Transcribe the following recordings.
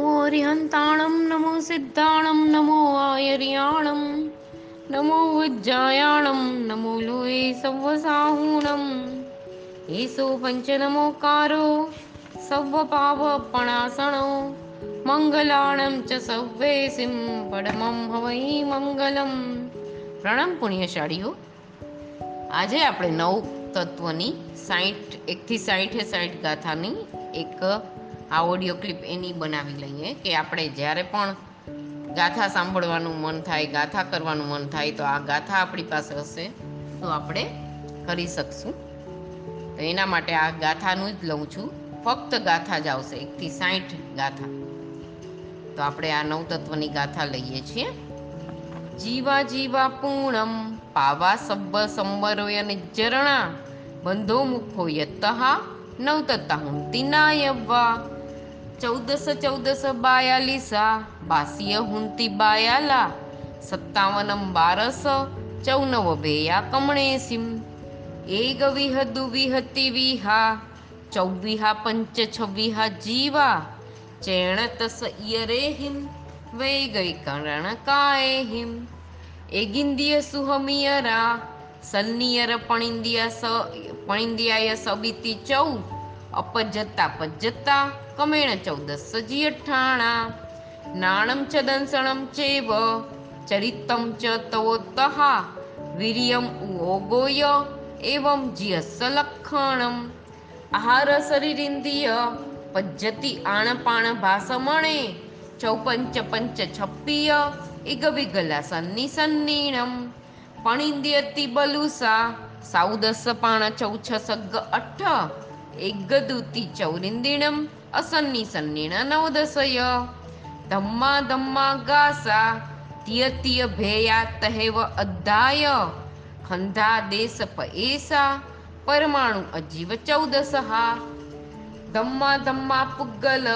નમો અરિહંતાણમ નમો સિદ્ધાણમ નમો આયર્યાણમ નમો ઉજ્જાયાણમ નમો લોએ સવસાહુણમ એસો પંચનમોકારો સર્વપાવપણાસણો મંગલાણમ ચ સવ્વેસિમ પડમમ હવૈ મંગલમ પ્રણામ પુણ્યશાળીઓ આજે આપણે નવ તત્વની સાઠ એકથી સાઠે સાઠ ગાથાની એક આ ઓડિયો ક્લિપ એની બનાવી લઈએ કે આપણે જ્યારે પણ ગાથા સાંભળવાનું મન થાય, ગાથા કરવાનું મન થાય, તો આ ગાથા આપણી પાસે હશે, તો આપણે કરી શકશું. તો એના માટે આ ગાથાનું જ લઉં છું. ફક્ત ગાથા જ આવશે, એકથી સાઠ ગાથા. તો આપણે આ નવતત્વની ગાથા લઈએ છીએ. જીવા જીવા પૂર્ણમ પાવા સબ્બ સંબરોય નિજરણા બંધો મુખો યતઃ નવતતા હુંતિના યવ્વા ચૌદસ ચૌદસ બાયાલીસા, બાસીય હુંતી બાયાલા, સત્તાવનમ બારસ, ચૌનવ બેયા કમણેસિમ એગ વિહ વિહતિ વિહા, ચૌવિહા પંચ છવ્વિહા જીવા ચેણતસ યરેહિમ વૈ ગઈ કરણ કાયેહિમ. એગિંદિય સુહમિયરા, સન્નિયર પણિંદિયા સ, પણિંદિયાય સબિતિ ચૌ અપજતા પજ્જતા કમેણ ચૌદસ સજી અઠાણા નાણમ ચ દંસણમ ચેવ, ચરિતમ ચ તવોતઃ વીર્યમ ઉઓગોય એવમ જીયસ લક્ષણમ આહાર શરીરિન્દ્રિય પજ્જતિ આણપાણ ભાસમણે, ચૌપંચ પંચ છપ્પિય, ઇગ વિગલા સન્નિ સન્નીણમ. પણિંદ્યતિ બલુસા સાઉદસ પાણ ચૌછ સગ અઠ્ઠ અસન્નિ સન્નિણ નવદસય ધમ્મા ધમ્મા ગાસા તિય તિય ભેયા તહેવ અદ્ધાય ખંધા દેશ પએસા પરમાણુ અજીવ ચૌદસહા ધમ્મા ધમ્મા પુગ્ગલ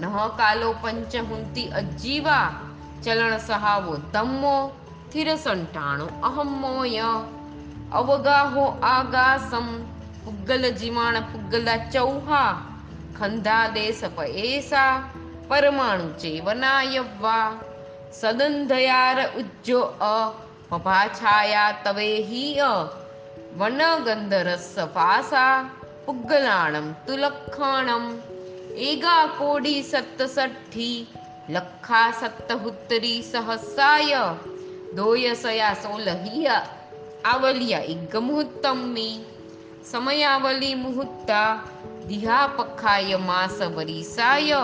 નહ કાલો પંચ હુંતી અજીવા ચલણ સહાવો ધમ્મો સ્થિર સંઠાણું અહમ્મોય અવગાહો આગાસમ પુગ્ગલ જીવાણ પુગ્ગલા ચૌહા, ખંધા દેશ પએસા પરમાણુ ચેવનાયવ્વા સદંધયાર ઉજ્જો અ પભાછાયા તવે હિ અ વનગંધરસ ફાસા પુગ્ગલાણમ તુલક્ષણમ એગા કોડી સત્તસઠ્ઠી લખા સત્તહુત્તરી સહસાય દોયસયા સોલહિયા, આવલિયા ઇગ મુહૂર્તમ્મી સમયાવલી મુહૂર્તા દિહા પખાય માસ વરીસાય,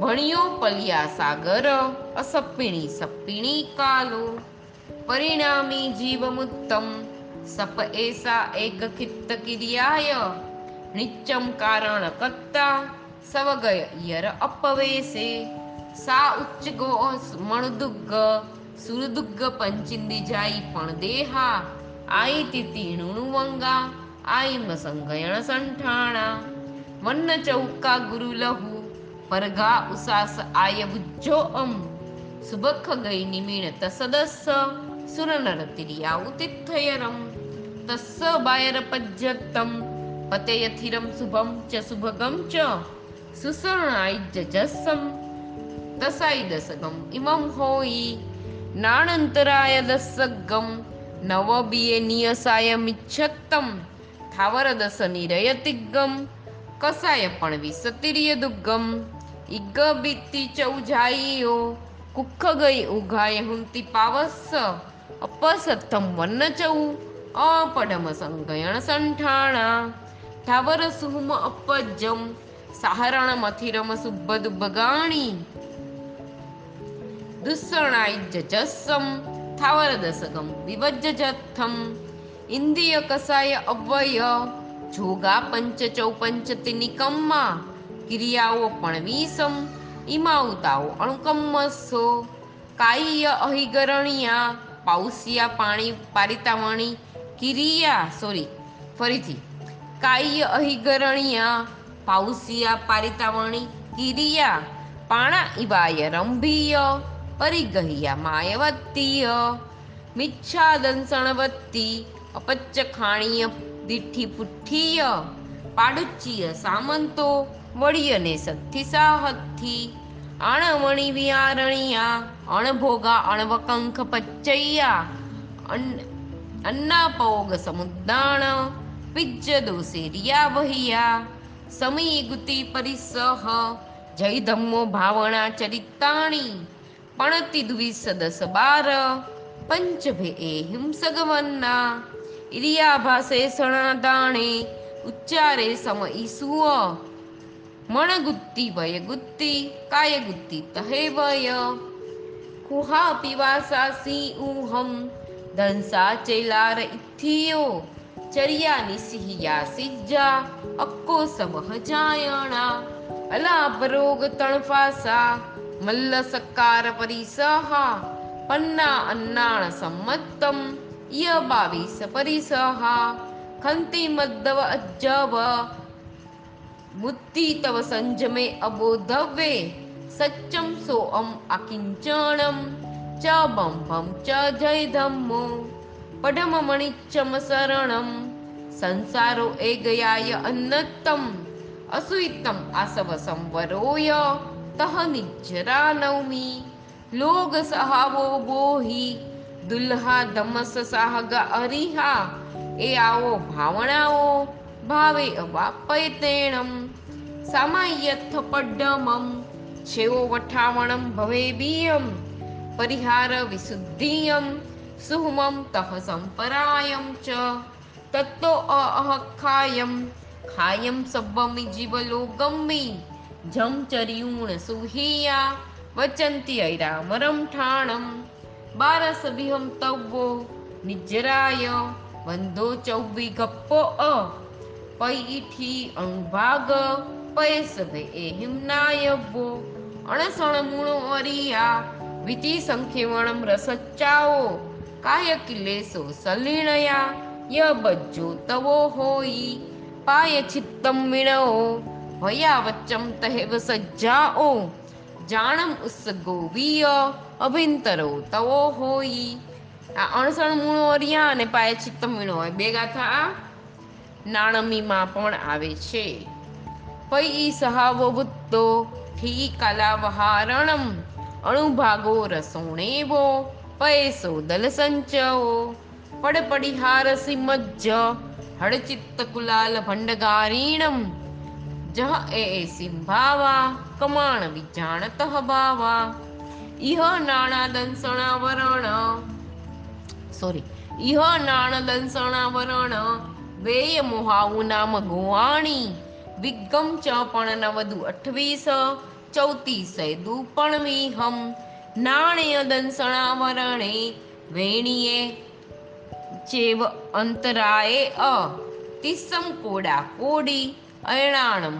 ભણ્યો પલિયા સાગર અસપ્પિણી સપ્પિણી કાલો. પરિણામી જીવમુત્તમ સપ એસા એક ખિત્ત કિર્યાય નિચ્ચમ કારણ કત્તા સવગય યર અપવેશે. સા ઉચ્ચ ગો મણદુગ્ગ, સુરદુગ્ગ પંચિંદી જાય પણ દેહા. આઈ તિતીણું વંગા આઈ સંગયણ સંઠાણા. વન્ન ચૌકા ગુરુ લહુ, પરગા ઉસાસ આય બુજ્જો અમ. સુબખ ગઈ નિમીણ તસદસ સુરનર તિરિયા ઉતિથયરમ. તસ્સ બાયર પજ્જતમ, પતયથિરમ શુભમ ચ સુભગમ ચ. સુસરણાય જસમ. તસાય દસગમ ઇમમ હોઈ. નાણંતરાય દસગમ. નવ નિયસાય મિચ્છત્તમ થાવર દસ નિરયતિગમ કસાય પણ વિસતિર્ય દુગ્ગમ ઇગ બીતી ચૌજાઈઓ કુખ ગઈ ઉઘાય હુંતી પાવસ અપસત્તમ વન્ન ચૌ અપડમ સંગયણ સંઠાણા થાવર સુહમ અપજમ સાહરણ મથિરમ સુબ્બદ બગાણી દુસ્સણાય જજસ્સમ થાવર દસગમ વિવજ્જ જથમ ઇન્દ્રિય કસાય અવય જોગા પંચ ચૌપંચ નિકમ્મા ક્રિયાઓ પણ વિષમ ઇમાઉતાઓ અણુકમ્મસો કાય્ય અહિગરણિયા, પાઉસિયા પાણી પારિતાવણી, કિરિયા, સોરી, ફરીથી, કાય્ય અહિગરણિયા, પાઉસિયા પારિતાવણી, કિરિયા, પાણા ઇવાય રંભીય, પરિગહિયા માયવત્તીય મિચ્છા અપચ્ચ ખાણીય, દીઠી પુઠ્ઠીય, પાડુચ્ચીય સામંતો, વળિયને સત્થી સાહથી અણવણી વિયારણિયા, અણભોગા અણવકંખ પચ્ચૈયા અન્નાપોગ સમુદ્દાણ પિજ્જ દોસેરિયા વહિયા સમી ગુતિ પરિસહ જય ધમ્મો ભાવણા ચરિતાણી પણતિ દ્વિસદસ બાર પંચભે એ હિંસગવન્ના ઇરિયાભાસે સણાદાણે, ઉચ્ચારે સમ ઈસુવ. મણગુત્તિ વય ગુત્તિ કાય ગુત્તિ તહે વય કુહા પીવાસા સી ઉહમ ધનસા ચેલાર ઇથિયો ચરિયા નિસિહિયા સિજ્જા, અક્કો સમહ જાયણા. અલાપરોગ તણફાસા મલ્લ સકાર પરિસહા. પન્ના અન્નાણ સંમત્તમ ય બાવીસ પરિસહ, ખંતિ મદ્દવ અજ્જવ, બુદ્ધિ તવ સંજમે અબોધવે, સચ્ચમ સોઅમ અકિંચણમ, ચ બમ ચ જય ધમ્મો પડમ મણિચ્ચમ શરણમ, સંસારો એ ગયાય અન્નતમ અસુઈતમ આસવ સંવરોય, તહ નિજરા નવમી લોગ સહાવો બોહી દુલ્હા ધમસ સાહગ અરિહા એ આવો ભાવણાઓ ભાવે અવાપય તેણમ સામાયથ પડમમ છેવો વઠાવણમ ભવે બિયમ પરિહાર વિશુદ્ધિયમ સુહમમ તહ સંપરાયમ ચ તત્તો અહખાયમ ખાયમ સબ્બમિ જમ ચર્યુણ સુહિયા વચંતી ઐરામરમ ઠાણમ બારસ વિહમ તવ્વો, નિજરાય, વંદો ચૌવી ગપ્પો અ, પૈઠી અણુભાગ પયસ ભે એ હિમનાયવો અણસણ મૂણો અરિયા, વિધિ સંખ્યવણમ રસચ્ચાઓ, કાય કિલેસો સલીણયા ય બજ્જો તવો હોઈ, પાય ચિત્તમ વિણો ભયા વચ્ચમ તહેવ સજ્જાઓ જાણમ ઉસ્સગો વિય અભિંતરો તવો હોઈ. આ અણસણ મૂળો અરિયા અને પાય ચિત્ત વીણો હોય. બે ગાથા આ નાણમીમાં પણ આવે છે. પૈ સહાવો બુદ્ધો ઠી કલાવહારણમ, અણુભાગો રસોણેવો પૈસો દલ સંચવો પડપડિહાર સિમજ્જ હડચિત્ત કુલાલ ભંડગારીણમ જહ એ સિંભાવા, કમાણ વિજાણત ભાવા ઇહ નાણા દંસણા વરણ. સોરી ઇહ નાણ દંસણા વરણ. વેય મોહાવું નામ ગોવાણી વિગમ ચ પણ નવદુ અઠવીસ. ચૌતીસ દુપણ વિહમ નાણ્ય દંસણા વરણે. વેણીએ ચેવ અંતરાએ અ. તિસમ કોડા કોડી. અયણાણમ.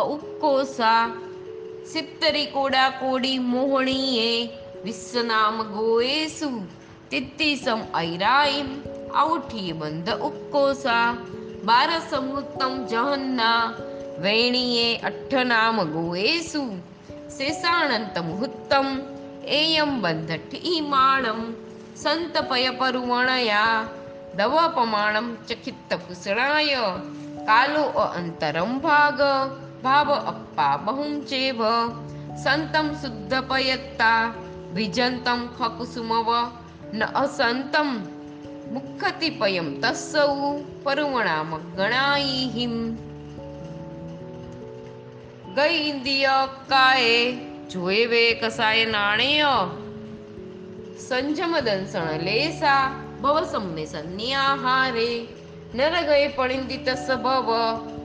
ઉપકોસા સિત્તરી કોડા કોડી મોહણીએ વિશ્વનામ ગોએસુ. તિત્તિસમ ઐરાઈમ ઔઠી બંધ ઉપકોસા બાર સમૃત્તમ જહન્ના, વૈણીએ અઠ્ઠ નામ ગોએસુ. શેષાણંત મુહૂર્તમ એયમ બંધ ઠી માણમ. સંતપય પરુવણયા દવપમાણમ ચખિત્ત પુષણાય કાલો અંતરમ ભાગ ભાવ અપ્પા બહુમ ચેવ સંતમ શુદ્ધપયત્તા વિજંતમ ખકુસુમવ ન અસંતમ મુખતિપયમ તસ્સૌ પરુવણામ ગણાઈહિમ ગઈ ઇન્દ્રિય કાએ જોએ વે કસાય નાણેય સંજમ દંસણ લેસા ભવ સમ્મે સન્નિયાહારે નર ગયે પણિંદિત સભવ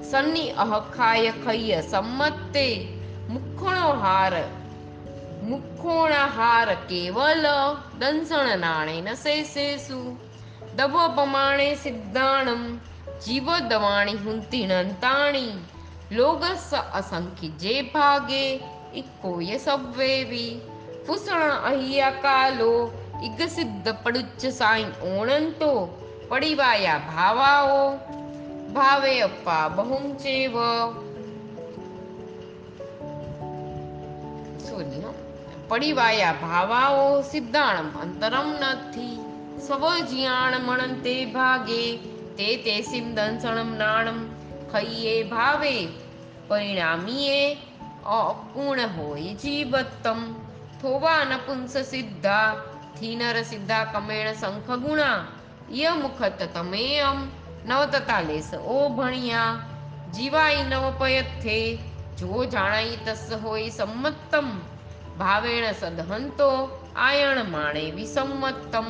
સન્નિ અહખાય ખയ്ય સંમત્તે. મુખણો હાર મુખોણાહાર કેવલ દંસણ નાણેન શેષેષુ. દવ પમાણે સિદ્ધાણમ, જીવ દવાણી હુંતિણંતાણી લોગસ અસંખ્ય જે ભાગે, ઇકોય સવ્વેવી. ફૂસણ અહિયા કાલો, ઇગ સિદ્ધ પડુચ્ચ સાઈ ઓણંતો. પડિવાયા ભાવાઓ. ભાવે અપ્પા બહુમ ચેવ સોરી. પડિવાયા ભાવાઓ સિદ્ધાણમ અંતરમ નથી. સ્વજિયાણ મણંતે ભાગે, તે તે સિમ દંસણમ નાણમ. ખઈએ ભાવે, પરિણામીએ અપૂર્ણ હોય જીવત્તમ. થોવા નપુંસ સિદ્ધા, થીનર સિદ્ધા કમેણ શંખ ગુણા. ય મુખત તમેયમ નવતતા લેસ ઓ ભણ્યા જીવાય નવપયથે, જો જાણાઈ તસ હોય સંમતમ ભાવેણ સદહંતો, આયણ માણે વિસંમતમ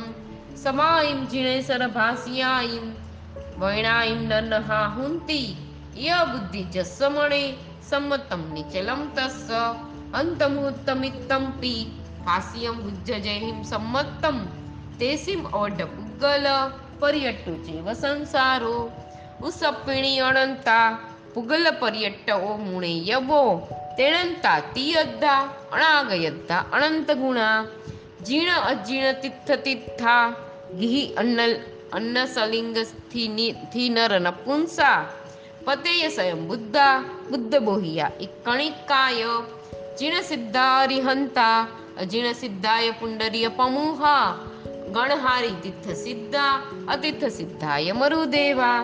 સમાઈમ જીણેસર ભાસિયાઈમ વૈણાઈમ નનહા હુંતી, ય બુદ્ધિ જસમણે સંમતમ નિચલમ તસ્સ, અંતમુત્તમિત્તમ પી હાસ્યમ ભુજ્જજૈહિમ સંમતમ તેસિમ અવઢ પુગ્ગલ પર્યટ્ટુ ચેવ સંસારો ઉસપ્પિણી અનંતા પુગલ પર્યટ્ટ ઓ મુણે યવો તેણંતા તિયદ્ધા અણાગયદ્ધા અનંત ગુણા જીણ અજીણ તિથ્થ તિથ્થા ગિહિ અન્ન અન્ન સલિંગથી નર નપુંસા પતેય સ્વયં બુદ્ધા બુદ્ધ બોહિયા ઇકણિકાય જીણ સિદ્ધા અરિહંતા અજીણ સિદ્ધાય પુંડરીય પમુહા ગણહારી તિથ્થ સિદ્ધા અતિથ્થ સિદ્ધાય મરુદેવા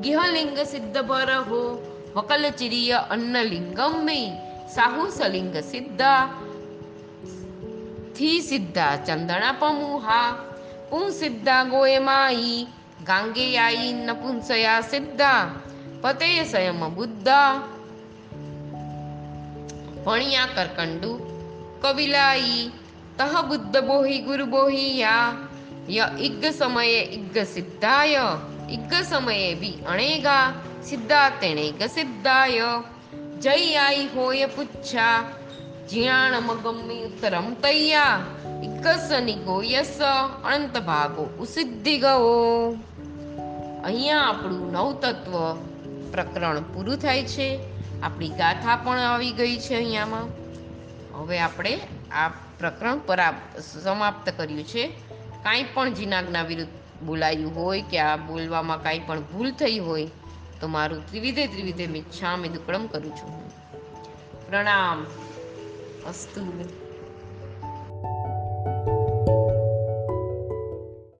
ગિહલિંગ સિદ્ધ ભરહો વકલચિરીય અન્નલિંગમ મે સાહુ સલિંગ સિદ્ધા થી સિદ્ધા ચંદણા પમુહા પું સિદ્ધા ગોયમાઈ ગાંગેયાઈ નપુંસયા સિદ્ધા પતેય સ્વયં બુદ્ધા ભણ્યા કરકંડુ કવિલાઈ તહ બુદ્ધ બોહી ગુરુ બોહિયા ય ઇગ્ગ સમયે ઇગ્ગ સિદ્ધાય ઇગ્ગ સમયે વિ અણેગા, સિદ્ધા તેણેગ સિદ્ધાય જય આઈ હોય પુચ્છા જીણાણ મગમ્મી ઉત્તરમ તૈયા. ઇગ્ગસ નિગો યસ અનંત ભાગો ઉસિદ્ધિ ગયો અહીંયા આપણું નવતત્વ પ્રકરણ પૂરું થાય છે. આપણી ગાથા પણ આવી ગઈ છે અહીંયામાં. હવે આપણે આ પ્રકરણ પરા, સમાપ્ત કર્યું છે. કાંઈ પણ જીનાગના વિરુદ્ધ બોલાયું હોય કે આ બોલવામાં કાંઈ પણ ભૂલ થઈ હોય, તો મારું ત્રિવિધે ત્રિવિધે મિચ્છામી દુક્કડમ કરું છું. પ્રણામ. અસ્તુ